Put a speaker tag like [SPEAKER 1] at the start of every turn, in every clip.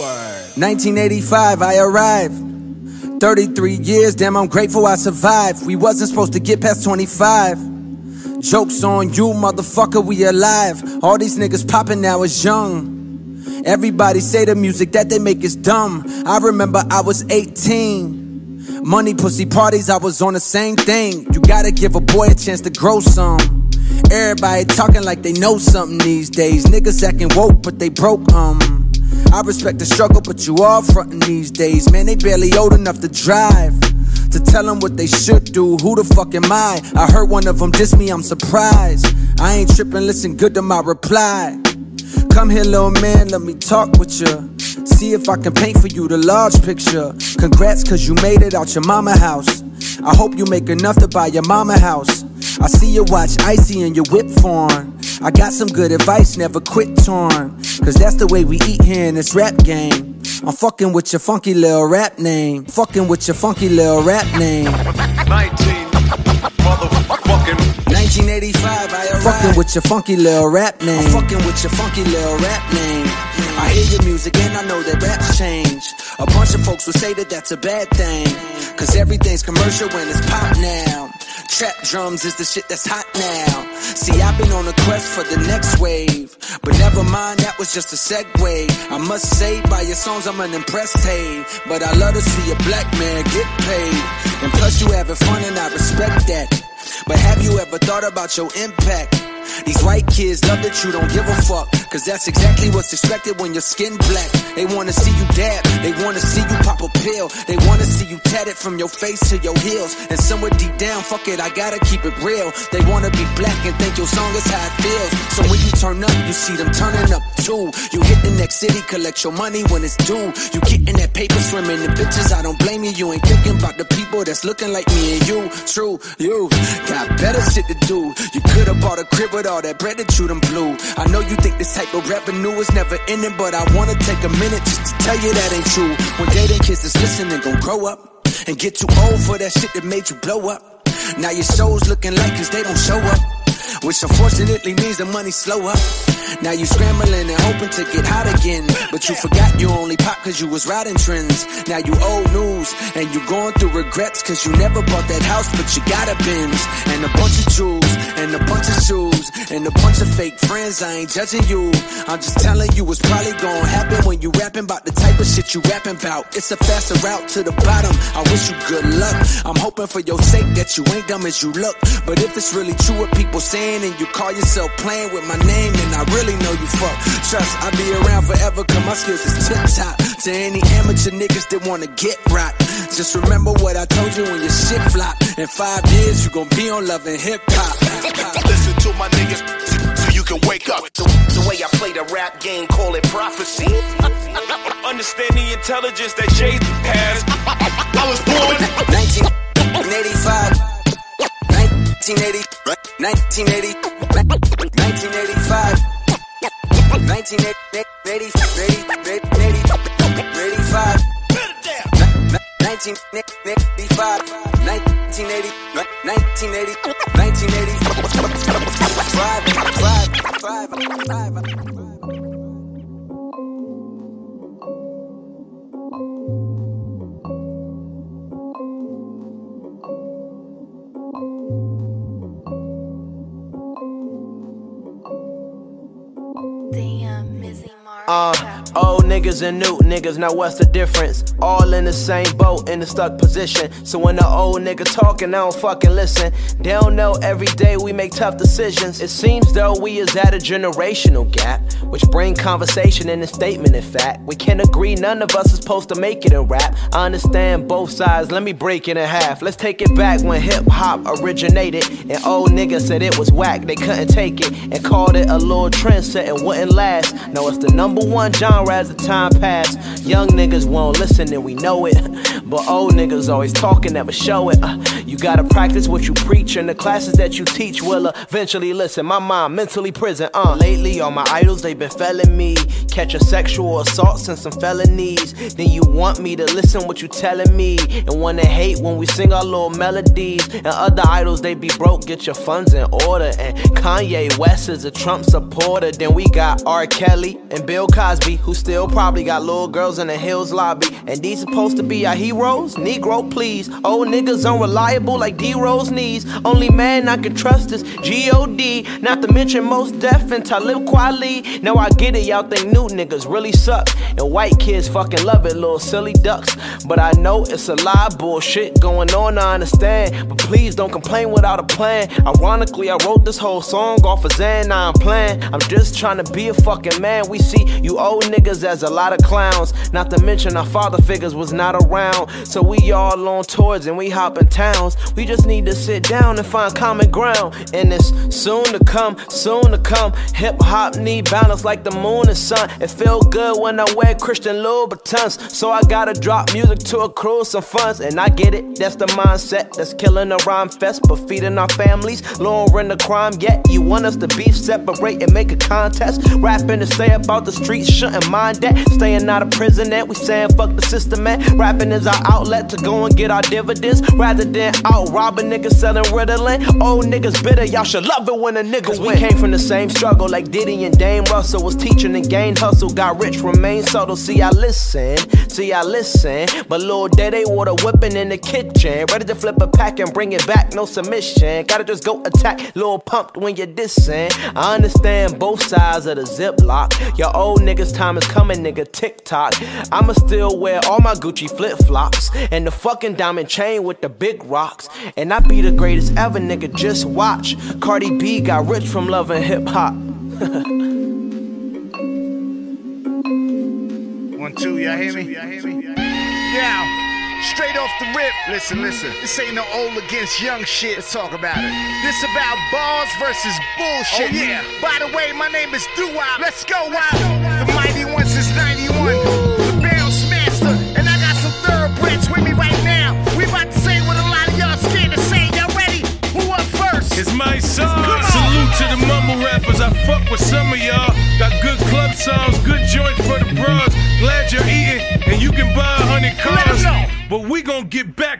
[SPEAKER 1] 1985, I arrived. 33 years, damn, I'm grateful I survived. We wasn't supposed to get past 25. Jokes on you, motherfucker, we alive. All these niggas popping now is young. Everybody say the music that they make is dumb. I remember I was 18. Money, pussy parties, I was on the same thing. You gotta give a boy a chance to grow some. Everybody talking like they know something these days. Niggas acting woke, but they broke, um. I respect the struggle, but you all frontin' these days. Man, they barely old enough to drive. To tell them what they should do. Who the fuck am I? I heard one of them diss me, I'm surprised. I ain't trippin', listen good to my reply. Come here, little man, let me talk with you. See if I can paint for you the large picture. Congrats, cause you made it out your mama house. I hope you make enough to buy your mama house. I see you watch icy and your whip form. I got some good advice, never quit torn. Cause that's the way we eat here in this rap game. I'm fucking with your funky little rap name. Fucking with your funky little rap name. 19 motherfucking 1985, I arrived. Fucking with your funky little rap name. I'm fucking with your funky little rap name. I hear your music and I know that raps change. A bunch of folks will say that that's a bad thing. Cause everything's commercial when it's pop now. Trap drums is the shit that's hot now. See, I've been on a quest for the next wave. But never mind, that was just a segue. I must say, by your songs, I'm an impressed hey. But I love to see a black man get paid. And plus, you having fun, and I respect that. But have you ever thought about your impact? These white kids love that you don't give a fuck. Cause that's exactly what's expected when your skin black. They wanna see you dab, they wanna see you pop a pill. They wanna see you tatted from your face to your heels. And somewhere deep down, fuck it, I gotta keep it real. They wanna be black and think your song is how it feels. So when you turn up, you see them turning up too. You hit the next city, collect your money when it's due. You getting that paper, swimming in bitches, I don't blame you. You ain't thinking about the people that's looking like me and you. True, you got better shit to do. You could've bought a crib with all that bread that you done blew. I know you think this type of revenue is never ending, but I wanna take a minute just to tell you that ain't true. One day them kids that's listening gon' grow up and get too old for that shit that made you blow up. Now your show's looking like cause they don't show up. Which unfortunately means the money slow up. Now you scrambling and hoping to get hot again. But you forgot you only pop cause you was riding trends. Now you old news and you going through regrets cause you never bought that house but you got a Benz. And a bunch of jewels and a bunch of shoes and a bunch of fake friends. I ain't judging you. I'm just telling you what's probably gonna happen when you rapping about the type of shit you rapping about. It's a faster route to the bottom. I wish you good luck. I'm hoping for your sake that you ain't dumb as you look. But if it's really true what people saying and you call yourself playing with my name, and I really really know you fuck. Trust, I'll be around forever, cause my skills is tip top. To any amateur niggas that wanna get rocked. Just remember what I told you when your shit flop. In five years, you gon' be on Love and Hip Hop.
[SPEAKER 2] Listen to my niggas so you can wake up. The, the way I play the rap game, call it prophecy. Understand the intelligence that Jay has. I was born
[SPEAKER 1] 1985. 1980, 1980, 1985. 1985.
[SPEAKER 3] Uh, old niggas and new niggas, now what's the difference? All in the same boat, in the stuck position. So when the old nigga talking, I don't fucking listen. They don't know every day we make tough decisions. It seems though we is at a generational gap, which bring conversation in a statement. In fact, we can't agree none of us is supposed to make it in rap. I understand both sides, let me break it in half. Let's take it back when hip hop originated, and old niggas said it was whack, they couldn't take it, and called it a little trend set and wouldn't last. Now it's the number one genre as the time passed. Young niggas won't listen and we know it. But old niggas always talking, never show it. Uh, you gotta practice what you preach, and the classes that you teach will eventually listen. My mind mentally prison. Uh, lately all my idols they been felling me, catch a sexual assaults and some felonies. Then you want me to listen what you telling me, and wanna hate when we sing our little melodies. And other idols they be broke, get your funds in order. And Kanye West is a Trump supporter. Then we got R. Kelly and Bill Cosby, who still probably got little girls in the Hills lobby. And these supposed to be our heroes? Negro, please. Old niggas unreliable like D Rose knees. Only man I can trust is G-O-D. Not to mention Mos Def and Talib Kweli. Now I get it, y'all think new niggas really suck. And white kids fucking love it, little silly ducks. But I know it's a lie, bullshit going on, I understand. But please don't complain without a plan. Ironically, I wrote this whole song off of Zan, I'm playing. I'm just trying to be a fucking man. We see you old niggas as a lot of clowns. Not to mention our father figures was not around. So we all on tours and we hopping towns. We just need to sit down and find common ground. And it's soon to come, soon to come. Hip hop need balance like the moon and sun. It feel good when I wear Christian Louboutins. So I gotta drop music to accrue some funds. And I get it, that's the mindset that's killing the rhyme fest, but feeding our families, lowering the crime. Yet you want us to beef, separate, and make a contest. Rapping to stay about the streets, shouldn't mind that. Staying out of prison, that we saying fuck the system, man. Rapping is our outlet to go and get our dividends rather than out robbing niggas selling Ritalin. Old niggas bitter, y'all should love it when a nigga win. We came from the same struggle like Diddy and Dame Russell was teaching and gained hustle. Got rich, remain subtle. See, I listen, see, I listen. But Lil Daddy water whipping in the kitchen, ready to flip a pack and bring it back, no submission. Gotta just go attack, little pumped when you're dissing. I understand both sides of the ziplock. Your old niggas' time is coming, nigga. Tick tock. I'ma still wear all my Gucci flip flops and the fucking diamond chain with the big rocks. And I be the greatest ever, nigga. Just watch. Cardi B got rich from loving hip hop.
[SPEAKER 2] One, two, y'all hear me? Yeah. Straight off the rip. Listen, listen. This ain't no old against young shit. Let's talk about it. This about bars versus bullshit. Oh, yeah. By the way, my name is Doo-Wop. Let's go, Wop. The mighty one since 91.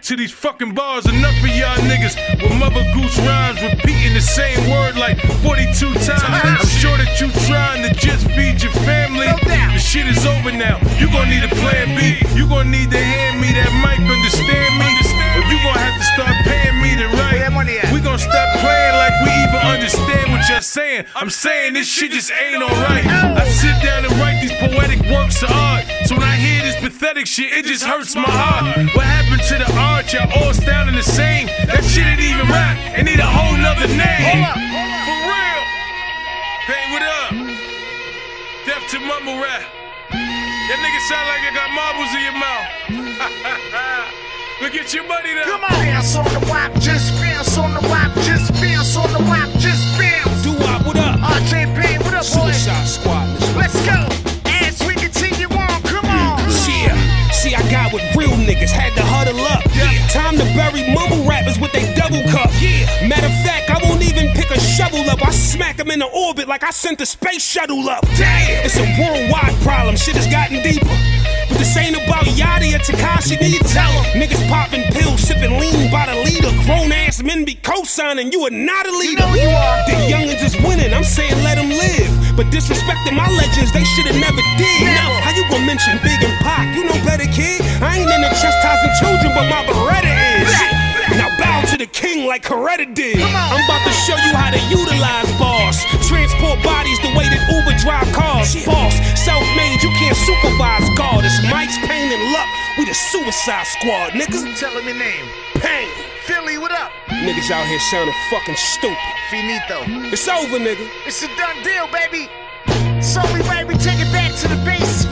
[SPEAKER 4] Back to these fucking bars. Enough of y'all niggas with Mother Goose rhymes repeating the same word like 42 times. I'm sure that you trying to just feed your family. The shit is over now. You gon' need a plan B. You gon' need to hand me that mic, understand me? Or you gon' have to start paying me to write. We gon' stop playing like we even understand what you're saying. I'm saying this shit just ain't alright. I sit down and write these poetic works of art. So when I hear this pathetic shit, it just hurts my heart. What happened to the Y'all all sounding the same. That shit ain't even rap. It need a whole nother name. hold up For real. Hey, what up? Deaf to mumble rap. That nigga sound like you got marbles in your mouth. Look at your money now.
[SPEAKER 2] Come on. Bounce on the wop, just bounce on the wop, just bounce on the wop, just bounce.
[SPEAKER 5] Do wop, what up?
[SPEAKER 2] RJ Payne, what up, boy?
[SPEAKER 5] Suicide Squad.
[SPEAKER 2] Let's go. As we continue on, come on.
[SPEAKER 5] Yeah. See, I got with real niggas, had Time to bury mumble rappers with they double cup. Yeah. Matter of fact, I won't even pick a shovel up. I smack them in the orbit like I sent the space shuttle up. Damn. It's a worldwide problem. Shit has gotten deeper. But this ain't about Yachty or Tekashi, need you tell 'em. Niggas popping pills, sipping lean by the leader. Grown ass men be co-signing, you are not a leader.
[SPEAKER 2] know you are.
[SPEAKER 5] The youngins is winning, I'm saying let them live. But disrespecting my legends, they should've never did. Now, how you gonna mention Big and Pac? You know better, kid. I ain't in into chastising children, but my like Coretta did. I'm about to show you how to utilize bars. Transport bodies the way that Uber drive cars. Boss, self-made, you can't supervise God. It's Mike's pain and luck. We the suicide squad, niggas.
[SPEAKER 2] Tell him your name.
[SPEAKER 5] Pain.
[SPEAKER 2] Philly, what up?
[SPEAKER 5] Niggas out here sounding fucking stupid.
[SPEAKER 2] Finito.
[SPEAKER 5] It's over, nigga.
[SPEAKER 2] It's a done deal, baby. So we right, we take it back to the base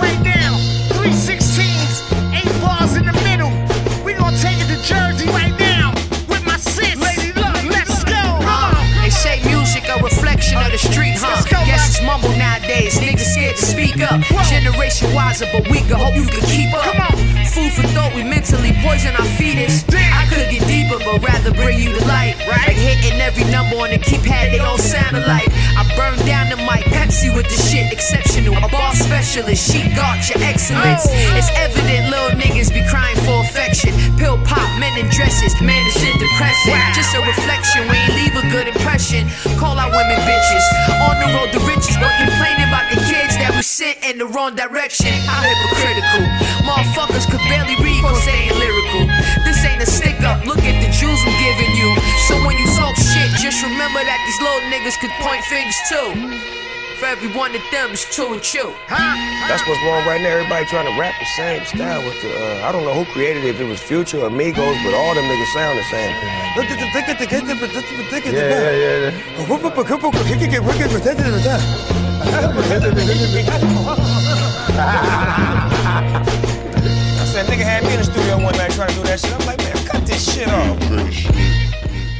[SPEAKER 6] nowadays. Niggas scared to speak up. Generation wiser, but weaker. Hope you can keep up. Thought, we mentally poison our fetus. I could get deeper, but rather bring you to light. Like hitting every number on the keypad, they all sound alike. I burn down the mic, Pepsi with the shit exceptional. A boss specialist, she got your excellence. Oh. It's evident little niggas be crying for affection. Pill pop, men in dresses, man, this shit depressing. Just a reflection, we ain't leave a good impression. Call out women bitches. On the road to riches, but complaining about the that we sent in the wrong direction. How hypocritical. Motherfuckers could barely read, cause they ain't lyrical. This ain't a stick up, look at the jewels I'm giving you. So when you talk shit, just remember that these little niggas could point fingers too. For every one of them is two and two.
[SPEAKER 7] That's what's wrong right now. Everybody trying to rap the same style with the. Uh, I don't know who created it, if it was Future or Migos, but all them niggas sound the same.
[SPEAKER 8] Yeah, yeah, yeah.
[SPEAKER 7] I said, nigga had me in the studio one night trying to do that shit. I'm like, man, cut this shit off.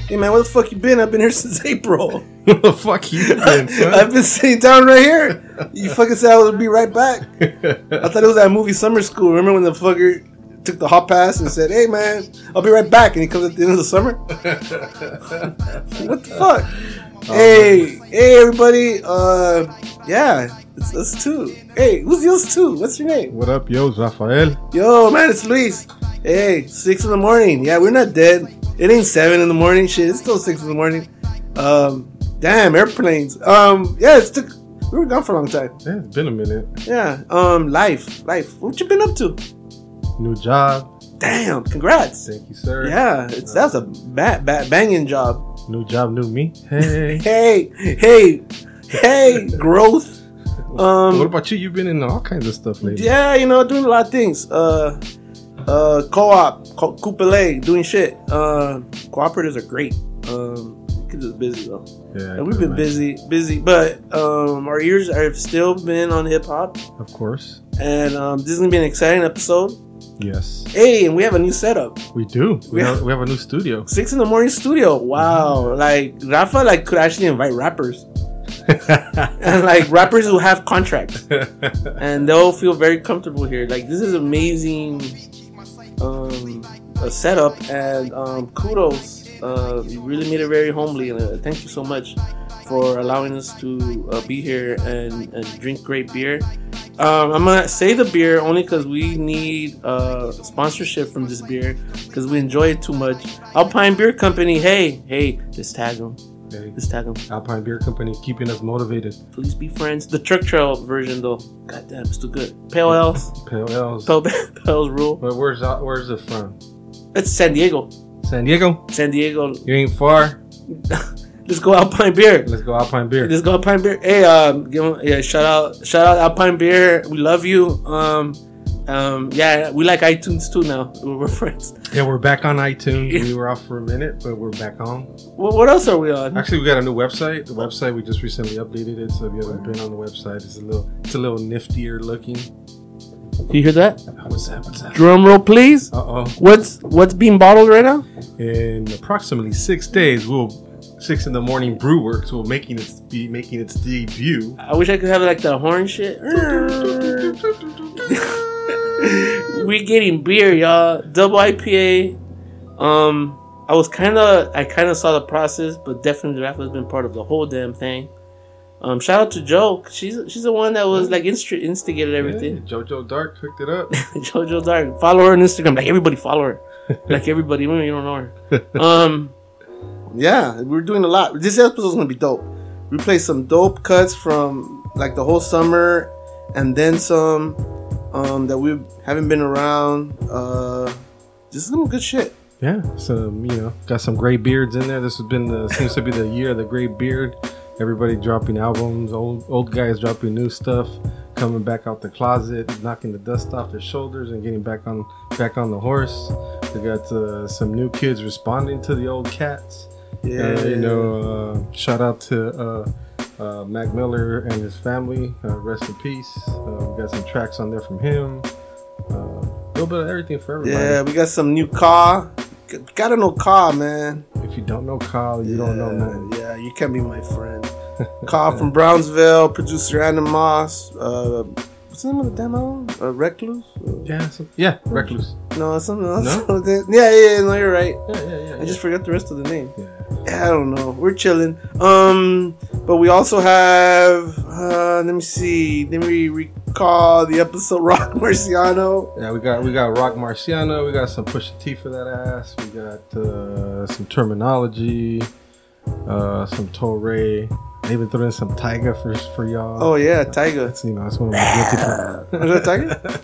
[SPEAKER 9] Hey man, where the fuck you been? I've been here since April.
[SPEAKER 8] What the fuck you been, son?
[SPEAKER 9] I've been sitting down right here. You fucking said I would be right back. I thought it was that movie Summer School. Remember when the fucker took the hot pass and said, "Hey man, I'll be right back," and he comes at the end of the summer. what the fuck? hey, hey everybody. Uh, yeah, it's us too. Hey, who's yours too? What's your name?
[SPEAKER 8] What up, yo, Rafael?
[SPEAKER 9] Yo, man, it's Luis. Hey, six in the morning. Yeah, we're not dead. It ain't seven in the morning. Shit, it's still six in the morning. Um, damn airplanes. Um, yeah, it's took. We were gone for a long time.
[SPEAKER 8] Yeah, it's been a minute.
[SPEAKER 9] Yeah. Um, life, life. What you been up to?
[SPEAKER 8] New job.
[SPEAKER 9] Damn, congrats.
[SPEAKER 8] Thank you, sir.
[SPEAKER 9] Yeah, it's that's a ba- ba- banging job.
[SPEAKER 8] New job, new me. Hey.
[SPEAKER 9] Hey, hey, hey, growth. Um,
[SPEAKER 8] what about you? You've been in all kinds of stuff lately.
[SPEAKER 9] Yeah, you know, doing a lot of things. Uh, uh, co-op, co- Coupele, doing shit. Uh, cooperatives are great. Um, kids are busy though.
[SPEAKER 8] Yeah,
[SPEAKER 9] And we've been busy, busy, but um, our ears have still been on hip hop,
[SPEAKER 8] Of course.
[SPEAKER 9] and um, this is gonna be an exciting episode.
[SPEAKER 8] Yes,
[SPEAKER 9] Hey, and we have a new setup.
[SPEAKER 8] we do. We,
[SPEAKER 9] Yeah.
[SPEAKER 8] have, we have a new studio.
[SPEAKER 9] Six in the morning studio. Wow, like Rafa, like could actually invite rappers, and like rappers who have contracts, and they'll feel very comfortable here. Like this is amazing, um, a setup, and um, kudos. Uh, you really made it very homely, and uh, thank you so much for allowing us to uh, be here and, and drink great beer. Um, I'm gonna say the beer only because we need uh, sponsorship from this beer because we enjoy it too much. Alpine Beer Company, hey, hey, let's tag them.
[SPEAKER 8] Hey,
[SPEAKER 9] Let's tag them.
[SPEAKER 8] Alpine Beer Company keeping us motivated.
[SPEAKER 9] Please be friends. The Truck Trail version though, goddamn, it's too good. Pale Ales,
[SPEAKER 8] Pale Ales.
[SPEAKER 9] Pale, Pale's rule.
[SPEAKER 8] But where's that- where's it from?
[SPEAKER 9] It's San Diego.
[SPEAKER 8] San Diego.
[SPEAKER 9] San Diego.
[SPEAKER 8] You ain't far.
[SPEAKER 9] Let's go Alpine Beer.
[SPEAKER 8] Let's go Alpine Beer.
[SPEAKER 9] Let's go Alpine Beer. Hey, um, give 'em- yeah, shout out, shout out Alpine Beer. We love you. Um, um, yeah, we like iTunes too now. We're friends.
[SPEAKER 8] Yeah, we're back on iTunes. We were off for a minute, but we're back on.
[SPEAKER 9] What, what else are we on?
[SPEAKER 8] Actually, we got a new website. The website we just recently updated it, so if you haven't been on the website, it's a little it's a little niftier looking.
[SPEAKER 9] Do you hear that?
[SPEAKER 8] What's that? What's that?
[SPEAKER 9] Drum roll, please.
[SPEAKER 8] Uh oh.
[SPEAKER 9] What's what's being bottled right now?
[SPEAKER 8] In approximately six days, we'll six in the morning. Brewworks will making its be making its debut.
[SPEAKER 9] I wish I could have like the horn shit. We're getting beer, y'all. Double IPA. Um, I was kind of, I kind of saw the process, but definitely Rafa has been part of the whole damn thing. Um, shout out to Joe. 'cause She's she's the one that was like inst- instigated
[SPEAKER 8] Yeah,
[SPEAKER 9] everything.
[SPEAKER 8] Jojo Dark hooked it up.
[SPEAKER 9] Jojo Dark. Follow her on Instagram. Like everybody follow her. like everybody, even you don't know her. Um, yeah, we're doing a lot. This episode's gonna be dope. We play some dope cuts from like the whole summer, and then some um, that we haven't been around. Uh, just some good shit.
[SPEAKER 8] Yeah, some you know, got some gray beards in there. This has been the seems to be the year of the gray beard. Everybody dropping albums, old old guys dropping new stuff, coming back out the closet, knocking the dust off their shoulders, and getting back on back on the horse. We got uh, some new kids responding to the old cats.
[SPEAKER 9] Yeah,
[SPEAKER 8] Uh, you know, uh, shout out to uh, uh, Mac Miller and his family. Uh, rest in peace. Uh, we got some tracks on there from him. Uh, a little bit of everything for everybody.
[SPEAKER 9] Yeah, we got some new Ka. Gotta know Ka, man.
[SPEAKER 8] If you don't know Kyle, you don't know nothing.
[SPEAKER 9] Yeah, you can't be my friend. Ka from Brownsville, producer Animoss. Uh, What's the name of the damn album? Uh, Recluse?
[SPEAKER 8] Yeah, some, yeah, Recluse.
[SPEAKER 9] No, something else.
[SPEAKER 8] No?
[SPEAKER 9] yeah, yeah, yeah, no, you're right.
[SPEAKER 8] Yeah, yeah, yeah.
[SPEAKER 9] I just forgot the rest of the name.
[SPEAKER 8] Yeah.
[SPEAKER 9] Yeah, I don't know. We're chilling. Um, but we also have. Uh, let me see. Let me recall the episode Rock Marciano.
[SPEAKER 8] Yeah, we got we got Rock Marciano. We got some Pusha T for that ass. We got uh, some terminology, uh, some Torre. Even threw in some Tyga for for y'all.
[SPEAKER 9] Oh yeah, Tyga.
[SPEAKER 8] That's you know that's one of my guilty
[SPEAKER 9] Is that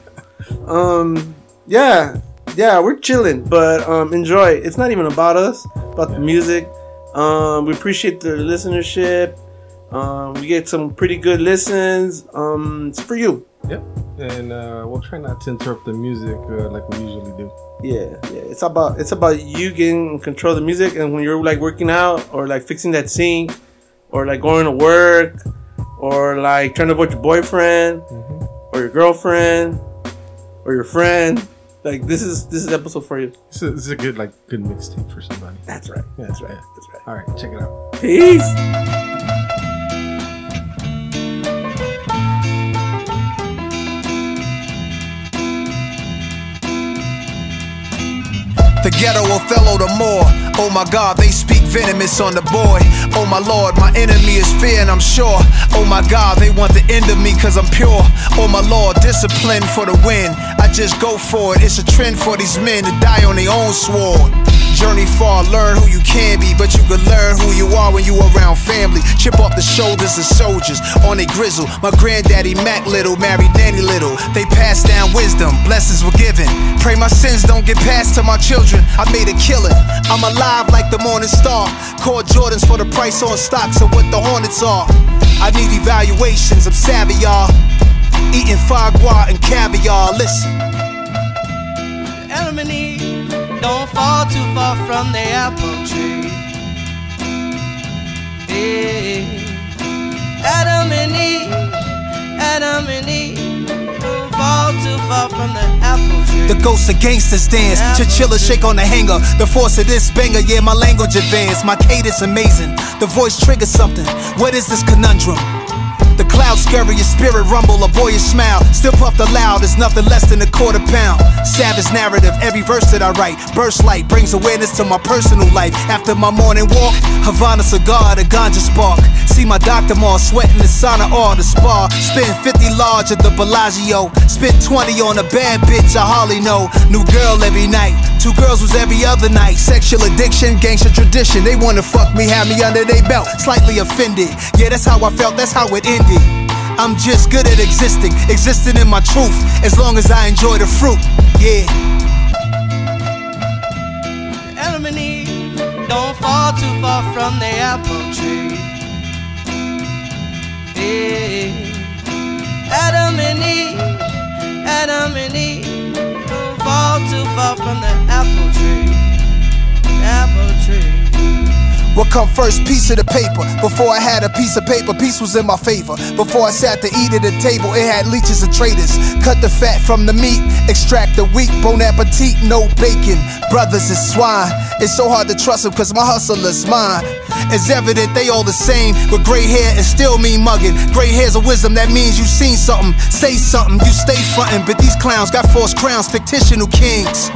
[SPEAKER 9] Tyga? um, yeah, yeah, we're chilling, but um, enjoy. It's not even about us, about the music. Um, we appreciate the listenership. Um, we get some pretty good listens. Um, it's for you.
[SPEAKER 8] Yep. And uh, we'll try not to interrupt the music uh, like we usually do.
[SPEAKER 9] Yeah, yeah. It's about it's about you getting control of the music, and when you're like working out or like fixing that sink, or like going to work, or like trying to avoid your boyfriend, mm-hmm. or your girlfriend, or your friend. Like this is this is episode for you.
[SPEAKER 8] This is, this is a good like good mixtape for somebody.
[SPEAKER 9] That's right.
[SPEAKER 8] Yeah,
[SPEAKER 9] That's right.
[SPEAKER 8] yeah.
[SPEAKER 9] That's right.
[SPEAKER 8] All right, check it out.
[SPEAKER 9] Peace.
[SPEAKER 10] The ghetto Othello the more. Oh my god, they speak venomous on the boy. Oh my lord, my enemy is fear and I'm sure. Oh my god, they want the end of me cause I'm pure. Oh my lord, discipline for the win. I just go for it. It's a trend for these men to die on their own sword. Journey far, learn who you can be, but you can learn who you are when you around family. Chip off the shoulders of soldiers on a grizzle. My granddaddy Mac Little married Nanny Little. They passed down wisdom, blessings were given. Pray my sins don't get passed to my children. I made a killing. I'm alive like the morning star. Call Jordans for the price on stocks of what the Hornets are. I need evaluations, I'm savvy, y'all. Eating foie gras and caviar. Listen.
[SPEAKER 11] Don't fall too far from the apple tree. Yeah. Adam and Eve, Adam and Eve don't fall too far from the apple tree.
[SPEAKER 10] The ghosts of gangsters dance, chinchilla shake on the hanger. The force of this banger, yeah, my language advanced. My cadence amazing, the voice triggers something. What is this conundrum? The clouds scurry, your spirit rumble, a boyish smile. Still puffed aloud, it's nothing less than a quarter pound. Savage narrative, every verse that I write. Burst light brings awareness to my personal life. After my morning walk, Havana cigar, the ganja spark. See my doctor more sweating the sauna or the spa. Spend 50 large at the Bellagio. Spent 20 on a bad bitch I hardly know. New girl every night. Two girls was every other night. Sexual addiction, gangster tradition. They wanna fuck me, have me under their belt. Slightly offended. Yeah, that's how I felt, that's how it ended. I'm just good at existing, existing in my truth, as long as I enjoy the fruit. Yeah.
[SPEAKER 11] Adam and Eve don't fall too far from the apple tree. Yeah. Adam and Eve, Adam and Eve don't fall too far from the apple tree. Apple tree.
[SPEAKER 10] What come first? Piece of the paper. Before I had a piece of paper, peace was in my favor. Before I sat to eat at the table, it had leeches and traitors. Cut the fat from the meat, extract the weak, bon appetit, no bacon. Brothers is swine. It's so hard to trust them cause my hustle is mine. It's evident they all the same, with gray hair and still mean mugging. Gray hair's a wisdom, that means you seen something. Say something, you stay frontin', but these clowns got false crowns, fictitional kings.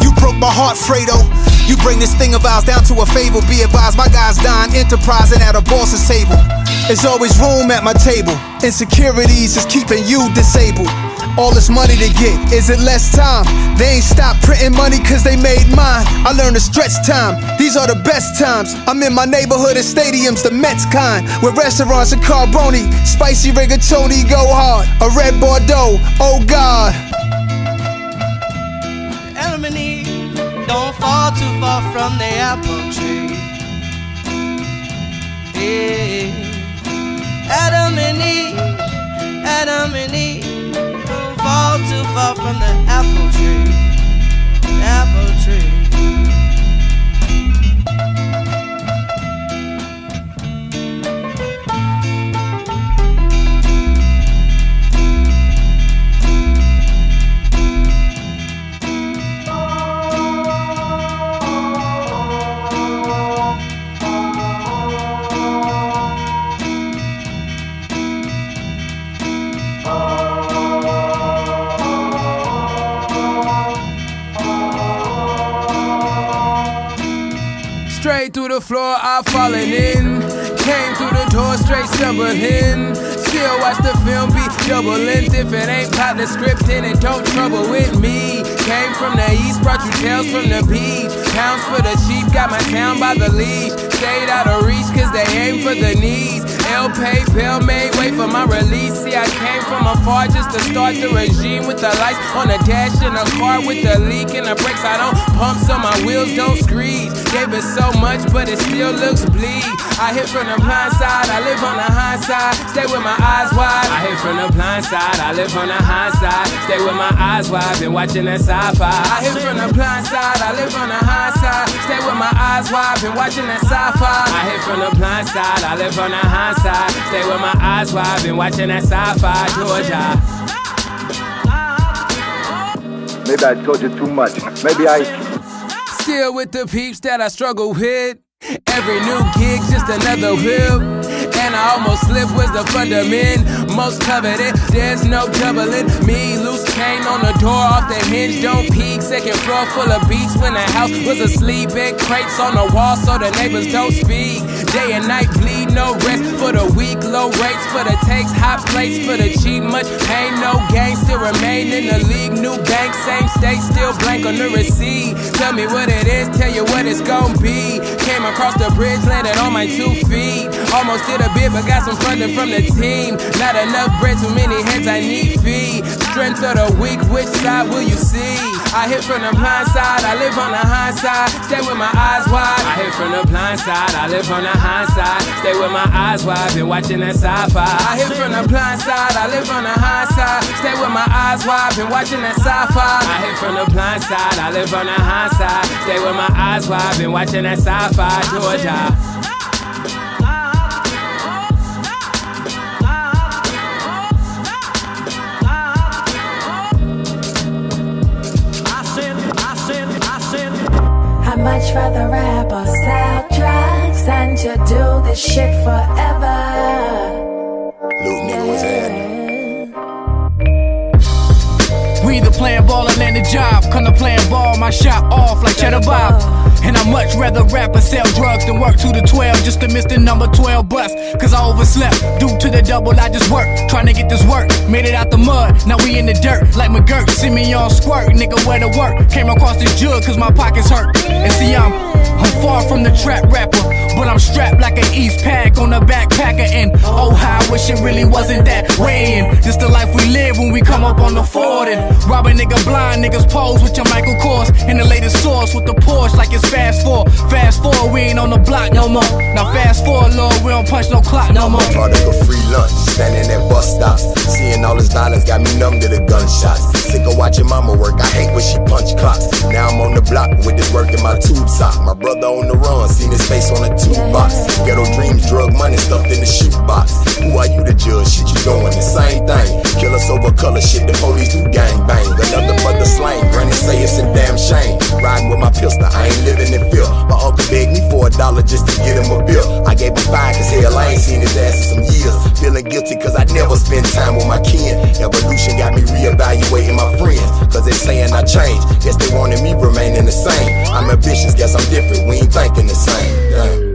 [SPEAKER 10] You broke my heart, Fredo. You bring this thing of ours down to a fable. Be advised, my guys dying, enterprising at a boss's table. There's always room at my table. Insecurities is keeping you disabled. All this money to get, is it less time? They ain't stopped printing money cause they made mine. I learned to stretch time, these are the best times. I'm in my neighborhood and stadiums, the Mets kind. With restaurants and Carbone, spicy rigatoni go hard. A red Bordeaux, oh God.
[SPEAKER 11] Don't fall too far from the apple tree. Yeah. Adam and Eve, Adam and Eve don't fall too far from the apple tree. Apple
[SPEAKER 12] floor, I've fallen in. Came through the door, straight stumbling. Still watch the film be double length. If it ain't part the script, then it don't trouble with me. Came from the east, brought you tales from the beach. Pounds for the cheap, got my town by the leash. Stayed out of reach, cause they aim for the knees. L pay, bill made, wait for my release. See, I came from afar just to start the regime with the lights on the dash in a car with the leak in the brakes. I don't pump so my wheels don't screech. Gave it so much, but it still looks bleed. I hit from the blind side, I live on the high side. Stay with my eyes wide. I hit from the blind side, I live on the high side. Stay with my eyes wide, been watching that sci-fi. I hit from the blind side, I live on the high side. Stay with my eyes wide, been watching that sci-fi. I hit from the blind side, I live on the high side. Stay with my eyes wide, been watching that sci-fi. Georgia.
[SPEAKER 13] Maybe I told you too much. Maybe I.
[SPEAKER 12] Still with the peeps that I struggle with. Every new gig, just another whip. And I almost slipped was the fundament. Most coveted, there's no doubling. Me, loose chain on the door, off the hinge, don't peek. Second floor full of beats when the house was asleep. Big crates on the wall so the neighbors don't speak. Day and night bleed, no rest for the weak. Low rates for the takes, hot plates for the cheap. Much pain, no gain, still remain in the league. New bank, same state, still blank on the receipt. Tell me what it is, tell you what it's gonna be. Came across the bridge, landed on my two feet. Almost did a bit, but got some funding from the team. Not enough bread, too many heads I need feed. Strength of the weak, which side will you see? I hit from the blind side, I live on the high side. Stay with my eyes wide. I hit from the blind side, I live on the high side. Stay with my eyes wide, been watching that sci-fi. I hit from the blind side, I live on the high side. Stay with my eyes wide, been watching that sci-fi. I hit from the blind side, I live on the high side. Stay with my eyes wide, been watching that sci-fi. Georgia.
[SPEAKER 14] Much rather rap or sell drugs than to do this shit forever.
[SPEAKER 15] Playing ball or land a job. Come to playing ball, my shot off like Cheddar Bob. And I'd much rather rap or sell drugs than work 2 to 12 just to miss the number 12 bus. Cause I overslept. Due to the double, I just worked. Trying to get this work. Made it out the mud. Now we in the dirt. Like McGurk. See me on squirt. Nigga, where to work? Came across this jug cause my pockets hurt. And see, I'm, I'm far from the trap rapper. But I'm strapped like an Eastpak on a backpacker. And oh, how I wish it really wasn't that way. And this the life we live when we come up on the Ford. And rob a nigga blind, niggas pose with your Michael Kors. And the latest source with the Porsche like it's fast forward. Fast forward, we ain't on the block no more. Now fast forward, Lord, we don't punch no clock no more.
[SPEAKER 16] Prodigal free lunch, standing at bus stops. Seeing all this violence got me numb to the gunshots. Sick of watching mama work, I hate when she punch clocks. Now I'm on the block with this work in my tube sock. My brother on the run, seen his face on a box. Ghetto dreams, drug money stuffed in the shoe box. Who are you to judge? Shit, you doing the same thing. Kill us over color shit, the police do gang bang. Another mother slang, granny say it's a damn shame. Riding with my pistol, I ain't living in fear. My uncle begged me for a dollar just to get him a bill. I gave him five cause hell, I ain't seen his ass in some years. Feeling guilty cause I never spent time with my kin. Evolution got me reevaluating my friends. Cause they saying I changed. Guess they wanted me remaining the same. I'm ambitious, guess I'm different. We ain't thinking the same. Damn.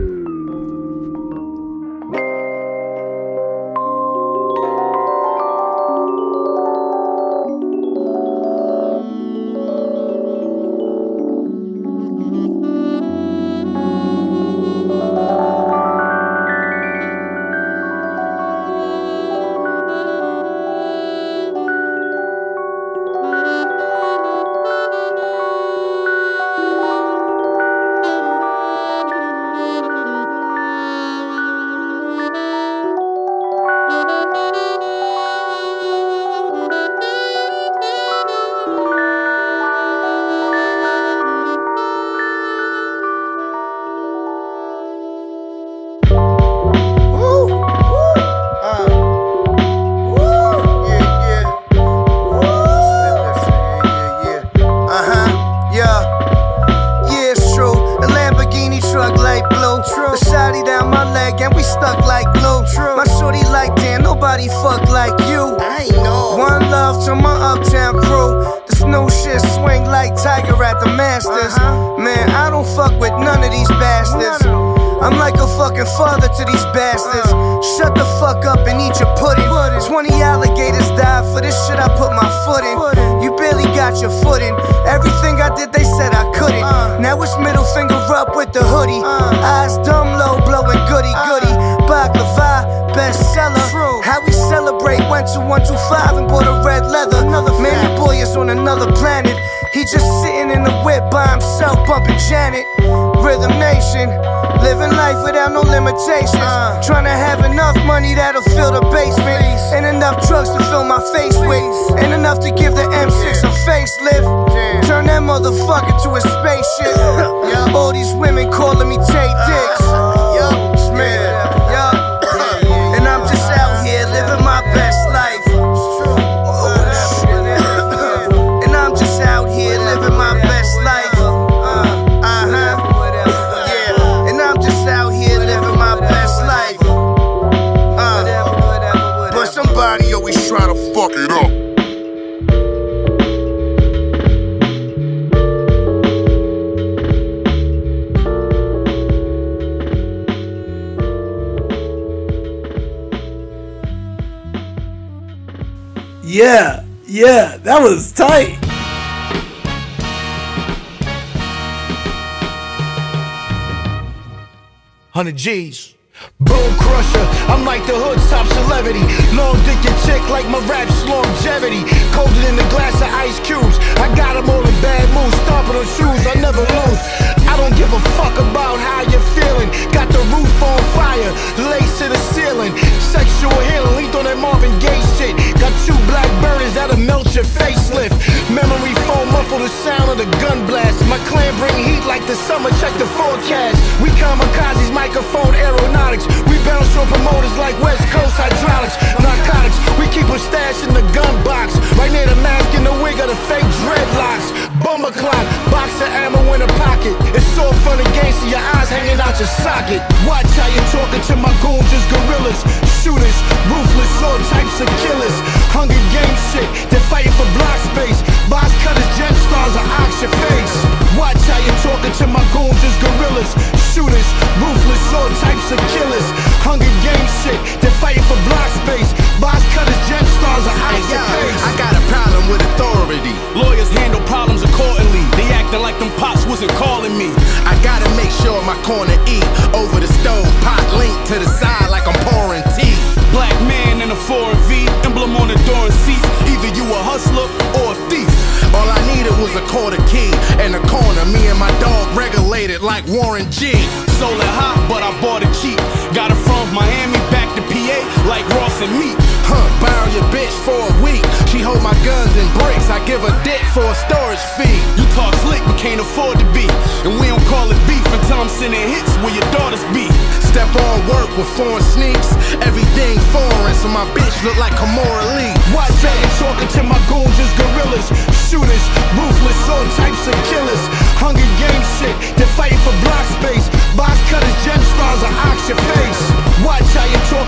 [SPEAKER 17] Father to these bastards. Shut the fuck up and eat your pudding. 20 alligators died for this shit I put my foot in. You barely got your foot in. Everything I did, they said I couldn't. Now it's middle finger up with the hoodie. Eyes dumb low, blowing goody goody. Baklava, bestseller. How we celebrate? Went to 125 and bought a red leather. Man, your boy is on another planet. He just sitting in the whip by himself, bumping Janet. Rhythm Nation, living life without no limitations. Uh. Trying to have enough money that'll fill the basement, and enough drugs to fill my face with, and enough to give the M6 a facelift. Turn that motherfucker to a spaceship. All these women calling me Tay Dicks. Smith, Yeah, yeah,
[SPEAKER 9] that was tight.
[SPEAKER 18] Hundred G's. Boom crusher, I'm like the hood's top celebrity. Long dick and chick like my rap's longevity. Colder than a glass of ice cubes. I got 'em all in bad moods, stomping on shoes, I never lose. I don't give a fuck about how you're feeling. Got the roof on fire, lace the gun blast. My clan bring heat like the summer, check the forecast. We kamikazes, microphone aeronautics. We bounce on promoters like West Coast hydraulics. Narcotics, we keep a stash in the gun box. Right near the mask and the wig of the fake dreadlocks. Bummer clock, box of ammo in a pocket. It's so fun and games, see your eyes hanging out your socket. Watch how you talking to my goons, just gorillas. Shooters, ruthless, all types of killers. Shooters, ruthless, all types of killers. Hunger game shit, they're fighting for block space. Box cutters, gem stars, or ox your face. I got a problem with authority. Lawyers handle problems accordingly. They acting like them pops wasn't calling me.
[SPEAKER 19] I gotta make sure my corner eat over the stove, pot linked to the side like I'm pouring tea.
[SPEAKER 18] Black man in a foreign V, emblem on the door and seats. Either you a hustler or a thief.
[SPEAKER 19] Needed was a quarter key and a corner. Me and my dog regulated like Warren G.
[SPEAKER 18] Sold it hot, but I bought it cheap. Got it from Miami back to PA like Ross and Meek.
[SPEAKER 19] Huh, borrow your bitch for a week. She hold my guns and bricks. I give her dick for a storage fee.
[SPEAKER 18] You talk slick, but can't afford to be. And we don't call it beef until I'm sending hits where your daughters be.
[SPEAKER 19] Step on work with foreign sneaks. Everything foreign, so my bitch look like Kimora Lee.
[SPEAKER 18] Out, I'm talking to my goons, just gorillas. Shooters, ruthless, all types of killers. Hunger game shit, they're fighting for block space. Box cutters, gem stars, or ox your face. Watch how you talking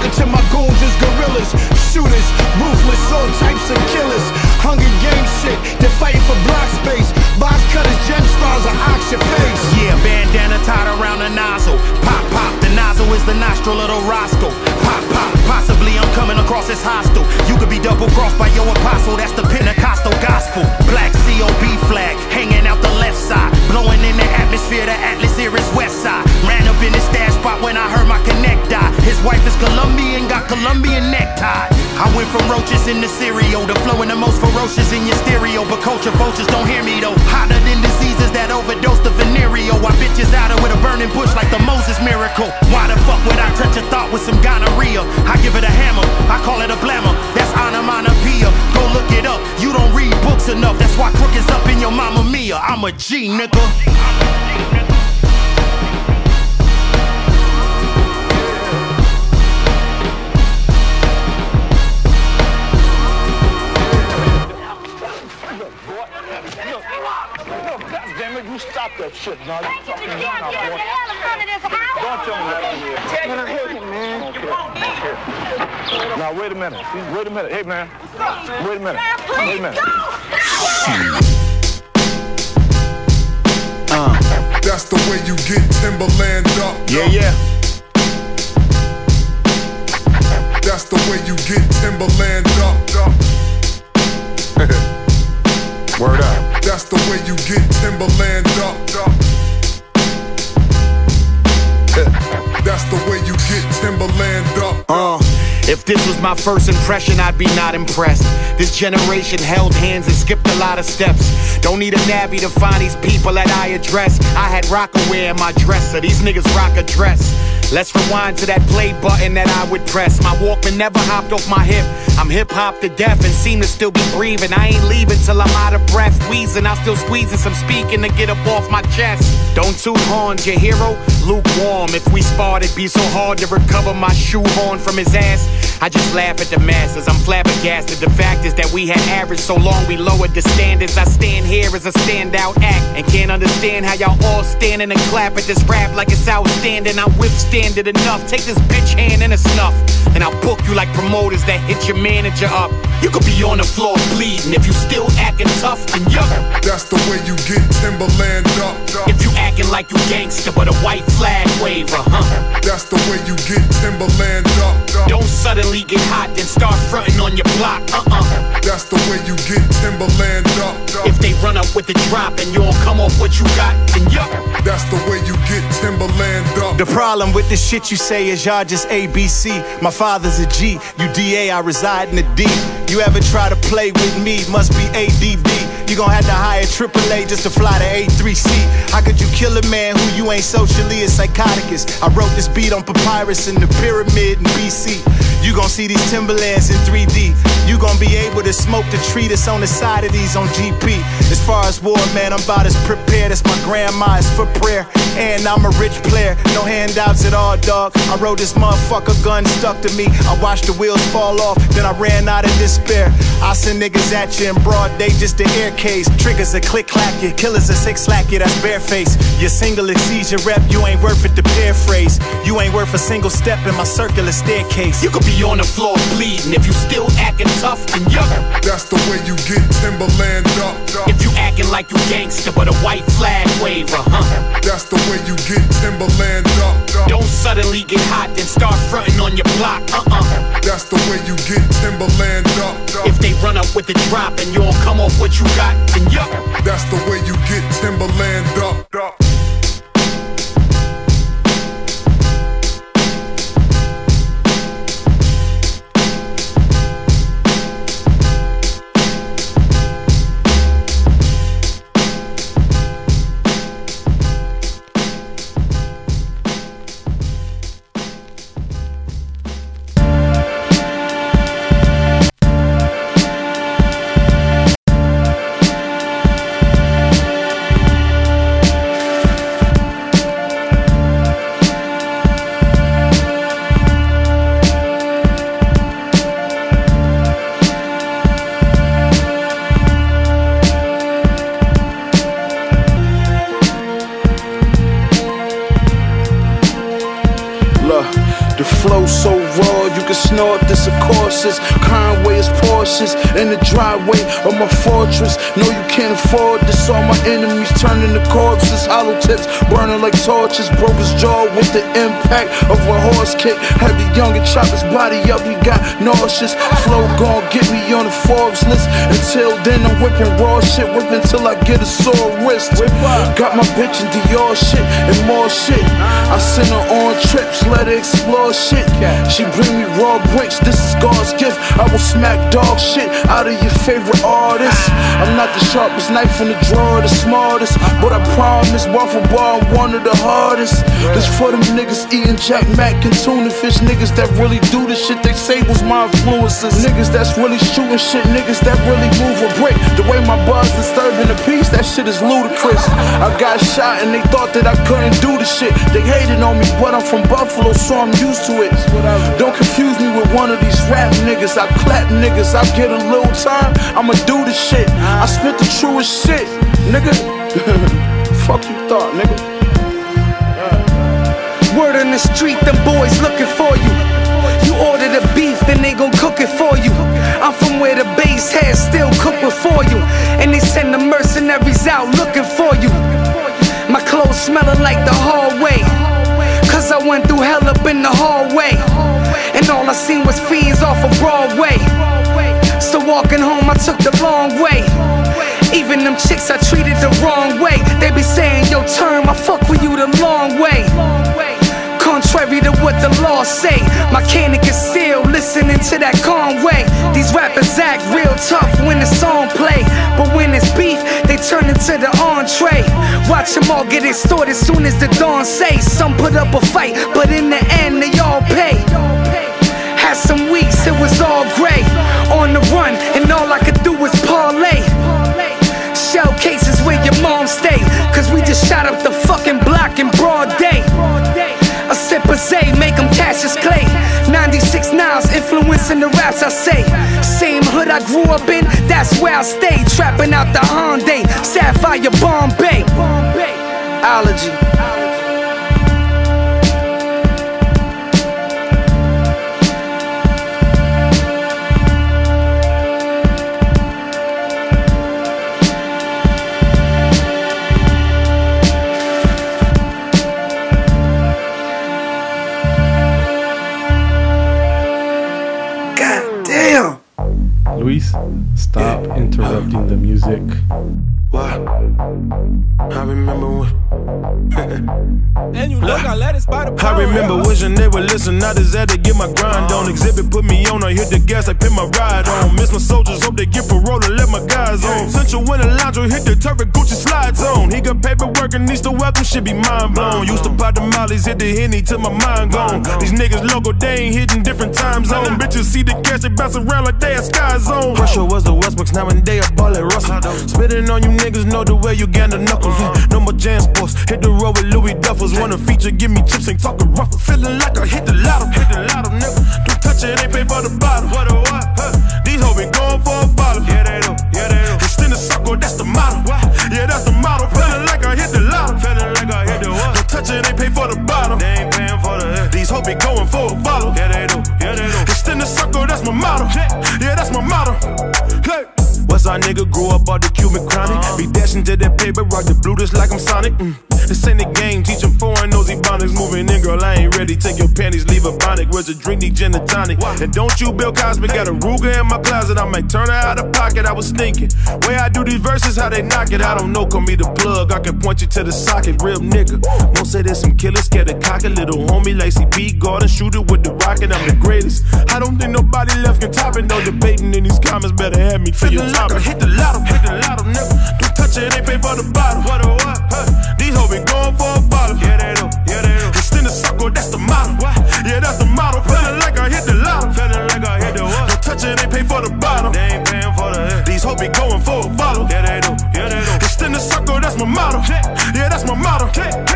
[SPEAKER 19] coming across hostile. You could be double crossed by your apostle, that's the Pentecostal gospel. Black COB flag hanging out the left side. Blowing in the atmosphere, the Atlas Iris west side. Ran up in the stash spot when I heard my connect die. His wife is Colombian, got Colombian necktie. I went from roaches in the cereal to flowing the most ferocious in your stereo. But culture vultures don't hear me though. Hotter than diseases that overdose the venereal. I bitches out of with a burning bush like the Moses miracle. Why the fuck would I touch a thought with some gonorrhea? I give it a hammer, I call it a blammer. That's onomatopoeia. Go look it up. You don't read books enough. That's why crook is up in your mama mia. I'm a G, nigga.
[SPEAKER 20] Damn it, shit, now. You fucking now, boy. Don't tell me that. Man, I hate him, man. Okay. Now, wait a minute. Wait a minute. Hey, man. Wait a minute. Wait a minute. Uh.
[SPEAKER 21] That's the way you get Timberland up.
[SPEAKER 19] Yeah, yeah.
[SPEAKER 21] That's the way you get Timberland up.
[SPEAKER 19] Word up.
[SPEAKER 21] That's the way you get Timberland up. That's the way you get Timberland up.
[SPEAKER 19] Uh, if this was my first impression, I'd be not impressed. This generation held hands and skipped a lot of steps. Don't need a nabby to find these people that I address. I had Rocawear in my dresser, these niggas rock a dress. Let's rewind to that play button that I would press. My Walkman never hopped off my hip. I'm hip hop to death and seem to still be breathing. I ain't leaving till I'm out of breath. Wheezing, I'm still squeezing some speaking to get up off my chest. Don't toot horns, your hero, lukewarm. If we sparred, it'd be so hard to recover my shoehorn from his ass. I just laugh at the masses, I'm flabbergasted. The fact is that we had average so long we lowered the standards. I stand here as a standout act and can't understand how y'all all standing and clap at this rap like it's outstanding. I withstand it enough. Take this bitch hand and a snuff, and I'll book you like promoters that hit your manager up. You could be on the floor bleeding if you still acting tough and yuck.
[SPEAKER 21] That's the way you get Timberland up.
[SPEAKER 19] If you acting like you gangster but a white flag waver, huh?
[SPEAKER 21] That's the way you get Timberland up.
[SPEAKER 19] Don't suddenly get hot and start fronting on your block, uh-uh.
[SPEAKER 21] That's the way you get Timberland up.
[SPEAKER 19] If they run up with the drop and you don't come off what you got, then yuck.
[SPEAKER 21] That's the way you get Timberland up.
[SPEAKER 19] The problem with the shit you say is y'all just ABC. My father's a G, you DA, I reside in the D. You ever try to play with me, must be ADD. You gon' have to hire AAA just to fly to A3C. How could you kill a man who you ain't socially a psychoticus? I wrote this beat on papyrus in the pyramid in BC. You gon' see these Timberlands in 3D. You gon' be able to smoke the tree that's on the side of these on GP. As far as war, man, I'm about as prepared as my grandma is for prayer. And I'm a rich player, no handouts at all, dog. I wrote this motherfucker gun stuck to me. I watched the wheels fall off, then I ran out of despair. I send niggas at you in broad day just to air case. Triggers a click clack you, killers a six slack you, that's bareface. Your single exceeds your rep, you ain't worth it to paraphrase. You ain't worth a single step in my circular staircase. You could be on the floor bleeding if you still acting tough and yuck.
[SPEAKER 21] That's the way you get Timberland up.
[SPEAKER 19] If you acting like you gangster but a white flag waver, huh?
[SPEAKER 21] That's the way you get Timberland up.
[SPEAKER 19] Don't suddenly get hot and start fronting on your block, uh-uh.
[SPEAKER 21] That's the way you get Timberland up.
[SPEAKER 19] If they run up with the drop and you don't come off what you got, then yuck.
[SPEAKER 21] That's the way you get Timberland up.
[SPEAKER 22] Look, course. It's Conway is Porsches in the driveway of my fortress. No, you can't afford this. All my enemies turning to corpses, hollow tips burning like torches. Broke his jaw with the impact of a horse kick. Had the younger chop his body up, he got nauseous. Flow gon' get me on the Forbes list. Until then, I'm whipping raw shit, whipping till I get a sore wrist. Got my bitch in Dior shit and more shit. I send her on trips, let her explore shit. She bring me raw bricks, this is God's gift. I will smack dog shit out of your favorite artist. I'm not the sharpest knife in the drawer, the smartest. But I promise, bar for bar, I'm one of the hardest. This for them niggas eating Jack Mac and tuna fish. Niggas that really do the shit they say was my influences. Niggas that's really shooting shit. Niggas that really move a brick. The way my buzz disturbing the peace, that shit is ludicrous. I got shot and they thought that I couldn't do the shit. They hated on me, but I'm from Buffalo, so I'm used to it. Don't confuse me with one of these rap niggas. I clap niggas, I get a little time, I'ma do the shit. I spit the truest shit, nigga. Fuck you thought, nigga.
[SPEAKER 23] Word on the street, them boys looking for you. You order the beef, then they gon' cook it for you. I'm from where the base heads still cooking for you. And they send the mercenaries out looking for you. My clothes smell smelling like the hallway. Cause I went through hell up in the hallway. And all I seen was fiends off of Broadway. Walking home, I took the long way. Even them chicks I treated the wrong way. They be saying, yo, turn, I fuck with you the long way. Contrary to what the law say, my cannon is sealed, listening to that Conway. These rappers act real tough when the song play, but when it's beef, they turn into the entree. Watch them all get extorted soon as the dawn say. Some put up a fight, but in the end they all pay. Had some weeks, it was all gray. On the run, just up the fucking block in broad day. A sip of Zay, make them Cassius Clay. 96 Niles, influencing the raps I say. Same hood I grew up in, that's where I stay. Trapping out the Hyundai, Sapphire Bombay. Allergy.
[SPEAKER 8] Music.
[SPEAKER 4] Why? I remember when.
[SPEAKER 24] And you look, I let it by the
[SPEAKER 4] I remember wishing they would listen. I just had to get my grind on. Exhibit put me on. I hit the gas, I put my ride on. Miss my soldiers, hope they get parole and let my guys on. Central winter lounge, hit the turret, Gucci slides on. He got paperwork and needs to welcome, should be mind blown. Used to pop the mollies, hit the henny till my mind gone. These niggas local, they ain't hitting different time zone. Bitches see the cash, they bounce around like they a sky zone. Pressure was the Westbrook's, now and they a ball at Russell. Spitting on you niggas, know the way you gain the knuckles. No more jam sports, hit the road with Louis Duffers. Wanna feature, give me chips, ain't talking rough. Feeling like I hit the lotto, hit the lotto, nigga. Don't touch it, ain't pay for the bottle. What a what? Huh. These hoes been going for a bottle. Yeah, they do, yeah, they do. Extend the circle, that's the motto. Yeah, that's the motto. Feeling like I hit the lotto. Feeling like I hit the what? Don't touch it, ain't pay for the bottle. They ain't paying for the These hoes been going for a bottle. Yeah, they do, yeah, they do. Extend the circle, that's my motto. Yeah, that's my motto. Hey. Westside nigga grew up out the Cuban just like I'm Sonic. Mm. This ain't a game, teach 'em foreign nosy bonics. Moving in, girl, I ain't ready. Take your panties, leave a bonnet. Where's the drink, need gin and tonic? And don't you, Bill Cosby, got a Ruger in my closet. I might turn her out of pocket, I was thinking. Way I do these verses, how they knock it. I don't know, call me the plug. I can point you to the socket, real nigga. Won't say there's some killers, scared to cock it. Little homie like CP, guard and shoot it with the rocket. I'm the greatest. I don't think nobody left can top it. No debating in these comments, better have me for your topic. Hit the lotto, hit the lotto, nigga. It, they pay for the bottle. What a what? Huh. These hoes been going for a bottle. Yeah, they do, yeah, they do. Extend the circle, that's the motto. Yeah, that's the motto. Feeling like I hit the lotto. Feeling like I hit the what? Don't touch it, they pay for the bottle. They ain't paying for the These hoes be going for a bottle. Yeah, they do, yeah, they do. Extend the circle, that's my motto. Yeah, that's my motto. Hey, hey.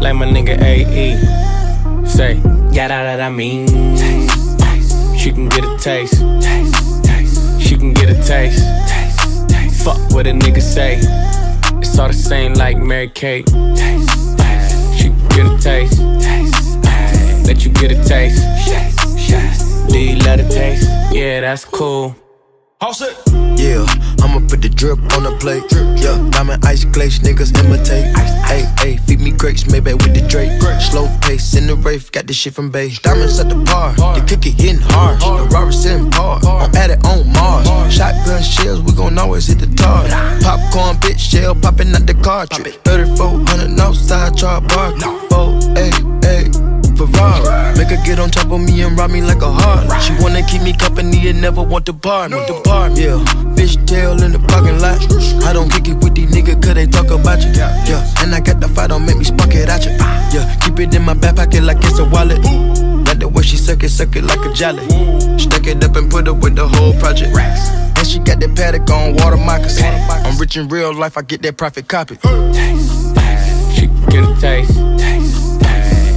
[SPEAKER 12] Like my nigga AE. Say, yeah, that, that I mean. She can get a taste. She can get a taste. Fuck what a nigga say. It's all the same like Mary Kate. She can get a taste. Let you get a taste. Do you love the taste? Yeah, that's cool.
[SPEAKER 18] House it. Yeah, I'ma put the drip on the plate. Yeah, diamond ice glaze, niggas imitate. Hey, hey, feed me grapes, maybe with the Drake. Slow pace in the rave, got this shit from base. Diamonds at the bar, the cookie hitting hard. The Robert sitting par, I'm at it on Mars. Shotgun shells, we gon' always hit the tar. Popcorn, bitch, shell popping out the cartridge. 3400 outside, char bar. Four, hey, hey. Ferrari. Make her get on top of me and rob me like a heart. She wanna keep me company and never want to part me. Depart, yeah. Fish tail in the parking lot. I don't kick it with these niggas cause they talk about you. Yeah, and I got the fight, don't make me spark it at you. Yeah, keep it in my back pocket like it's a wallet. Like the way she suck it, suck it like a jelly. Stuck it up and put it with the whole project. And she got that paddock on water moccasins. I'm rich in real life, I get that profit copy.
[SPEAKER 12] Taste, taste. She get a taste. taste, taste.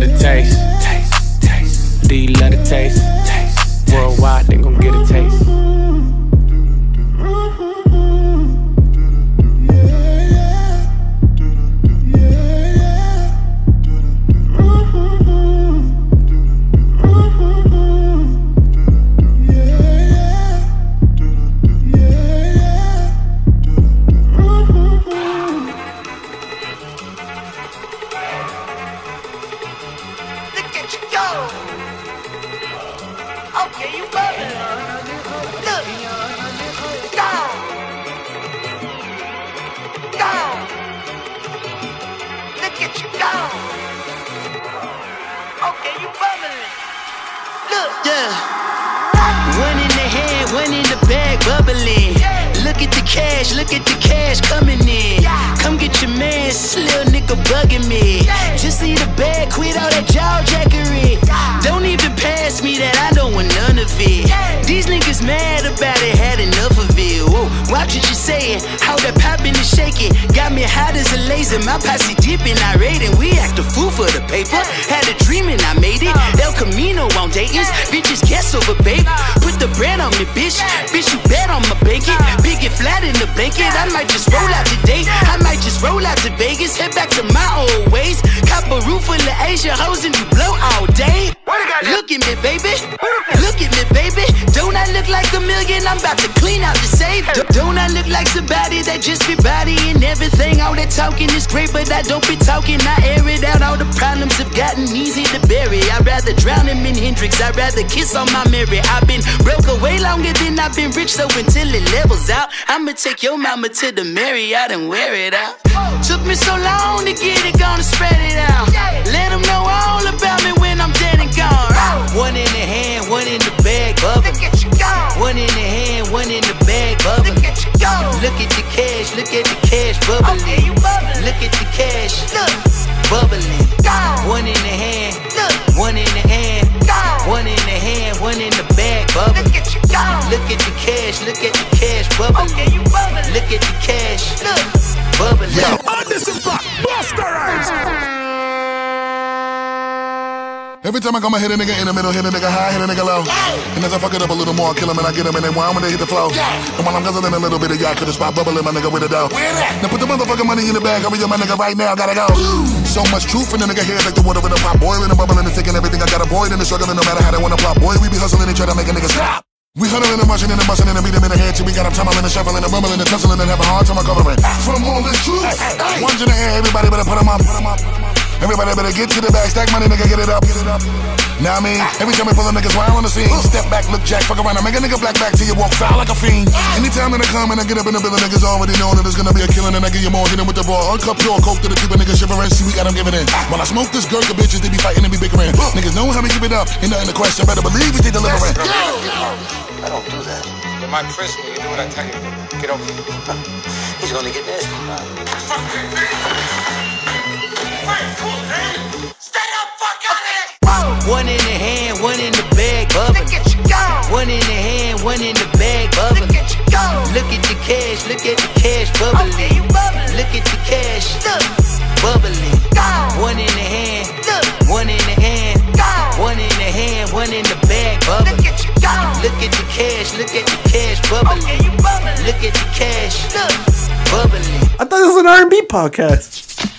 [SPEAKER 12] Taste. Get a taste. taste. taste. You love the taste? taste. Worldwide, they gon' get a
[SPEAKER 25] At you go. Okay, you bugging. Look.
[SPEAKER 3] Yeah. One in the head, one in the bag, bubbling. Look at the cash, look at the cash coming in. Come get your man, this little nigga bugging me. Just need a bag, quit all that jaw jackery. Don't even pass me that, I don't want none of it. These niggas mad about it, had enough of it. Whoa, watch what you saying, how that poppin' and shaking. Got me hot as a laser, my posse deep and irate. And we act a fool for the paper. Had a dream and I made it. Uh. El Camino on Dayton's, bitches guess over, babe. Uh. Put the brand on me, bitch. Bitch, you bet on my bacon. Uh. Big and flat in the blanket. I might just roll out today. I might just roll out to Vegas. Head back to my old ways. Cop a roof full of Asia hoes and you blow all day. Look at me, baby. Look at me, baby. Don't I look like a million? I'm about to clean out the safe. Don't I look like somebody that just be bodying everything? All that talking is great, but I don't be talking. I air it out. All the problems have gotten easy to bury. I'd rather drown him in Hendrix. I'd rather kiss on my Mary. I've been broke away longer than I've been rich, so until it levels out, I'ma take your mama to the Marriott and wear it out. Took me so long to get it, gonna spread it out. Let them know all about One in the hand, one in the bag, bubble. One in the hand, one in the bag, bubble. Look at the cash, look at the cash bubbling. Look at the cash, bubbling. One in the hand, one in the hand, one in the hand, one in the bag, bubbling. Look at the cash, look at the cash bubbling. Look at the cash, bubbling.
[SPEAKER 21] Yo, Anderson Paak, Busta Every time I come, I hit a nigga in the middle, hit a nigga high, hit a nigga low. And as I fuck it up a little more, I kill him and I get him, and then I'm when they hit the flow. And while I'm guzzling a little bit of yacht, could the spot bubbling, my nigga with a dough. Now put the motherfucking money in the bag, hurry up, my nigga, right now, gotta go. so much truth in the nigga head like the water in a pot boiling and bubbling and taking everything I got avoid and the struggling no matter how they wanna plot. Boy, we be hustling and try to make a nigga stop. We huddling and marching and busting and beat them in the head till we got them tumbling and shuffling and bumbling and tussling and having a hard time recovering. From all this truth, ones in the air, everybody better put them up. Everybody better get to the bag, stack money, nigga, get it up. Now I mean, every time we pull a niggas wild on the scene, step back, look jack, fuck around, I make a nigga black back till you walk foul like a fiend. Anytime that I come and I get up in the building, niggas already know that there's gonna be a killing and I give you more, hitting with the raw, uncut pure coke to the keep a nigga shivering. See, we got them giving in. While I smoke this girl, the bitches, they be fighting and be bickering. Niggas know how we keep it up, ain't nothing to question, better believe we they delivering.
[SPEAKER 26] I don't do that. In my prison, you do what I tell you. Get over here. He's gonna get nasty.
[SPEAKER 3] One in the hand, one in the bag, bubbling. One in the hand, one in the bag, bubbling. Look at the cash, look at the cash, bubbling. Look at the cash, bubbling. One in the hand, one in the hand, one in the hand, one in the bag, bubbling. Look at the cash, look at the cash, bubbling. Look at the cash, bubbling.
[SPEAKER 9] I thought this was an R&B podcast.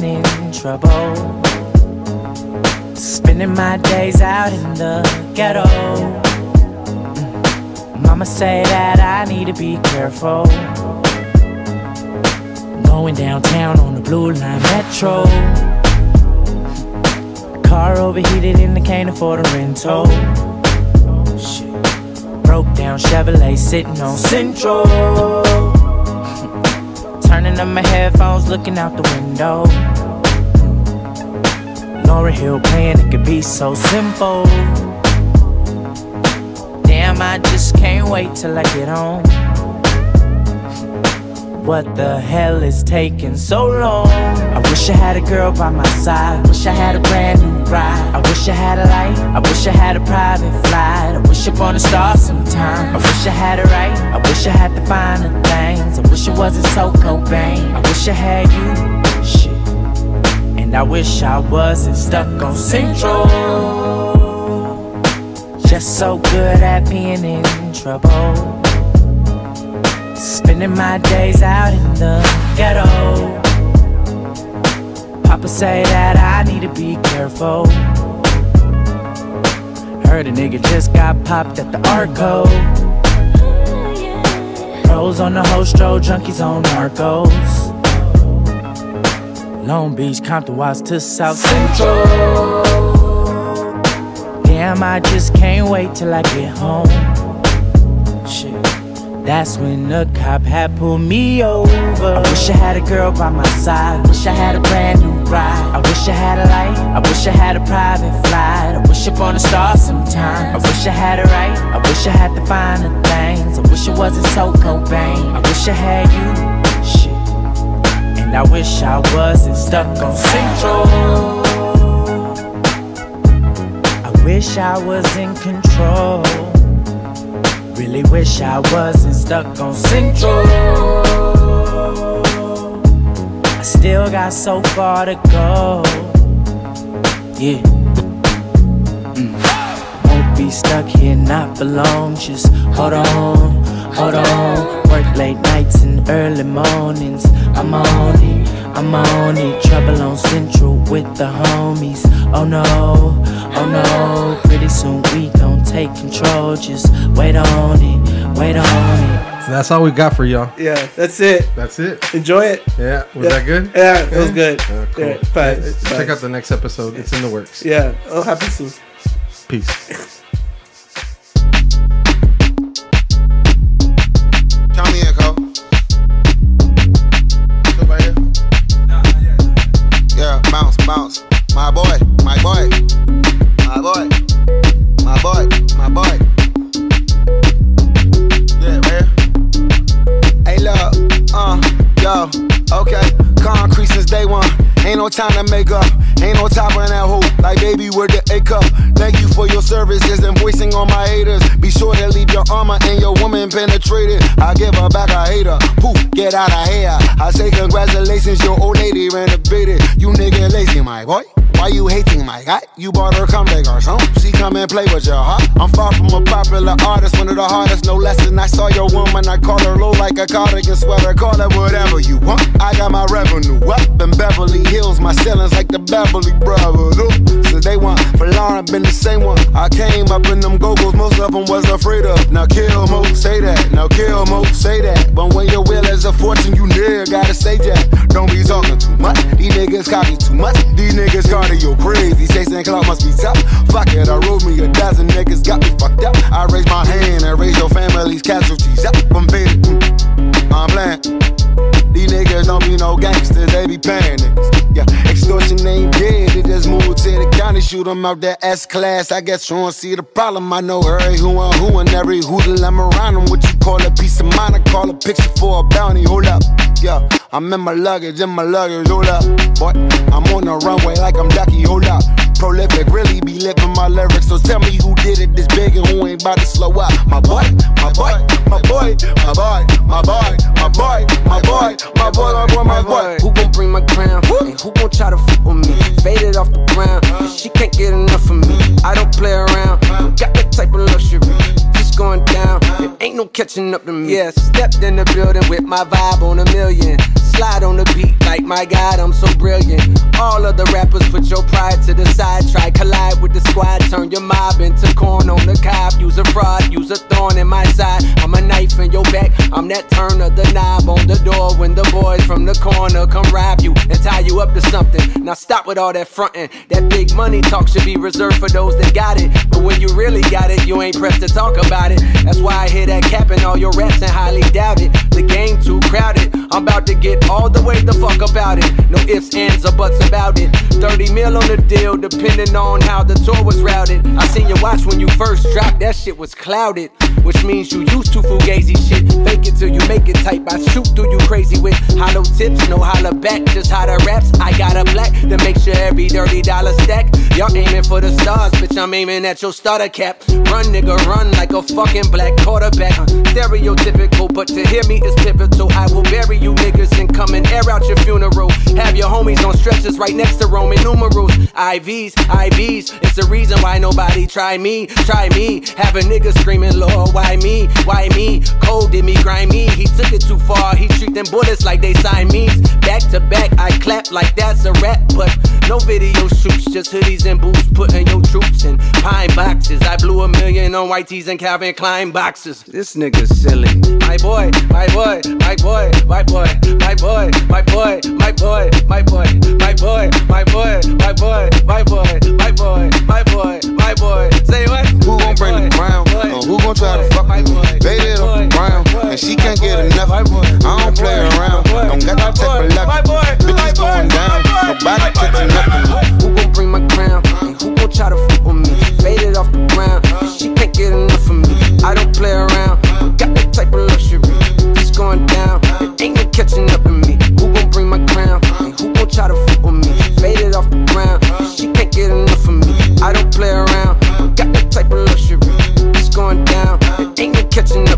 [SPEAKER 14] Being in trouble. Spending my days out in the ghetto. Mama say that I need to be careful. Going downtown on the blue line metro. Car overheated and I can't afford a rental. Broke down Chevrolet sitting on Central. Turning up my headphones, looking out the window. Lauryn Hill playing, it could be so simple. Damn, I just can't wait till I get home. What the hell is taking so long? I wish I had a girl by my side. Wish I had a brand new ride. I wish I had a light. I wish I had a private flight. I wish upon a star sometime. I wish I had it right. Wish I had the finer things. I wish it wasn't so Cobain. I wish I had you. Shit. And I wish I wasn't stuck on Central. Just so good at being in trouble. Spending my days out in the ghetto. Papa say that I need to be careful. Heard a nigga just got popped at the Arco. Pros on the hostro, junkies on narcos. Long Beach, Compton, Watts to South Central. Damn, I just can't wait till I get home. Shit. That's when the cop had pulled me over. I wish I had a girl by my side. Wish I had a brand new ride. I wish I had a light. I wish I had a private flight. I wish upon a star sometime. I wish I had it right. I wish I had the finer things. I wish it wasn't so Cobain. I wish I had you. Shit. And I wish I wasn't stuck on Central. I wish I was in control. Really wish I wasn't stuck on Central. I still got so far to go. Yeah. Won't be stuck here not for long. Just hold on, hold on. Work late nights and early mornings. I'm on it, I'm on it. Trouble on Central with the homies. Oh no, oh no. Pretty soon we gon' take control. Just wait on it, wait on it.
[SPEAKER 8] So that's all we got for y'all.
[SPEAKER 9] Yeah, that's it.
[SPEAKER 8] That's it.
[SPEAKER 9] Enjoy it.
[SPEAKER 8] Yeah, was
[SPEAKER 9] Yeah.
[SPEAKER 8] that good?
[SPEAKER 9] Yeah, it was good.
[SPEAKER 8] Uh, cool.
[SPEAKER 9] Yeah, five,
[SPEAKER 8] Yeah,
[SPEAKER 9] five.
[SPEAKER 8] Check out the next episode. It's in the works.
[SPEAKER 9] Yeah, it'll happen soon.
[SPEAKER 8] Peace.
[SPEAKER 18] Time to make up. Ain't no top in that hole. Like, baby, where the A cup? Thank you for your services and voicing on my haters. Be sure to leave your armor and your woman penetrated. I give her back a hater. Poof, get out of here. I say, congratulations, your old lady renovated. You nigga lazy, my boy. Why you hating my guy? You bought her come or something. She come and play with your heart. I'm far from a popular artist, one of the hardest, no less than I saw your woman. I call her low like a cardigan sweater. Call her whatever you want. I got my revenue up in Beverly Hills. My ceilings like the Beverly Brothers. Ooh. They want for Lauren, been the same one. I came up in them go-go's, most of them was afraid of. Now kill Mo, say that. Now kill Mo, say that. But when your will is a fortune, you never gotta say that. Don't be talking too much. These niggas copy too much. These niggas cardio crazy. Chasing clout must be tough. Fuck it, I rode me a dozen niggas, got me fucked up. I raise my hand and raise your family's casualties up. I'm. Mm. I'm. These niggas don't be no gangsters, they be niggas. Yeah, extortion ain't dead, they just moved to the county, shoot 'em out that S class. I guess you don't see the problem. I know every who and who and every hoodle I'm around 'em. What you call a piece of mind, I call a picture for a bounty. Hold up, yeah, I'm in my luggage, in my luggage, hold up. Boy, I'm on the runway like I'm Ducky, hold up. Prolific, really be living my lyrics. So tell me who did it this big and who ain't about to slow up. My boy, my boy, my boy, my boy, my boy, my boy, my boy, my boy, my boy, my boy.
[SPEAKER 1] Who gon' bring my crown? And who gon' try to fuck with me? Faded off the ground, she can't get enough of me. I don't play around, got that type of luxury. Going down, ain't no catching up to me. Yeah, stepped in the building with my vibe on a million. Slide on the beat like my God, I'm so brilliant. All of the rappers rappers, put your pride to the side. Try collide with the squad, turn your mob into corn on the cob. Use a fraud, use a thorn in my side. I'm a knife in your back. I'm that turn of the knob on the door when the boys from the corner come rob you and tie you up to something. Now stop with all that fronting. That big money talk should be reserved for those that got it. But when you really got it, you ain't pressed to talk about it. That's why I hear that cap in all your raps and highly doubt it. The game too crowded. I'm about to get all the way the fuck about it. No ifs, ands, or buts about it. 30 mil on the deal, depending on how the tour was routed. I seen you watch when you first dropped, that shit was clouded. Which means you used to fugazi shit. Fake it till you make it type. I shoot through you crazy with hollow tips, no holla back. Just hotter raps. I got a black to make sure every dirty dollar stack. Y'all aiming for the stars, bitch. I'm aiming at your starter cap. Run, nigga, run like a fucking black quarterback. Uh, stereotypical, but to hear me is pivotal. I will bury you niggas and come and air out your funeral. Have your homies on stretchers right next to Roman numerals. IVs, IVs. It's the reason why nobody try me. Try me. Have a nigga screaming, Lord, why me? Why me? Cold did me, grimy. He took it too far. He treat them bullets like they me. Back to back, I clap like that's a rap, but no video shoots. Just hoodies and boots, putting your troops in pine boxes. I blew a million on white tees and Calvin Klein boxes. This nigga's silly. My boy, my boy, my boy, my boy, my boy, my boy, my boy, my boy, my boy, my boy, my boy, my boy, my boy, my boy, my boy. Say what?
[SPEAKER 27] Who gon' bring the crown? Uh, who gon' try to fuck me? Faded off the ground, and she can't get enough. I don't play around. Don't got that type of luck. Bitches going down. Nobody catching up me.
[SPEAKER 1] Who gon' bring my crown? Who gon' try to fuck with me? Faded off the ground, she can't get enough. I don't play around. Got that type of luxury. It's going down. It ain't no catching up to me. Who gon' bring my crown? And who gon' try to fuck with me? Faded off the ground, she can't get enough of me. I don't play around. Got that type of luxury. It's going down. It ain't no catching up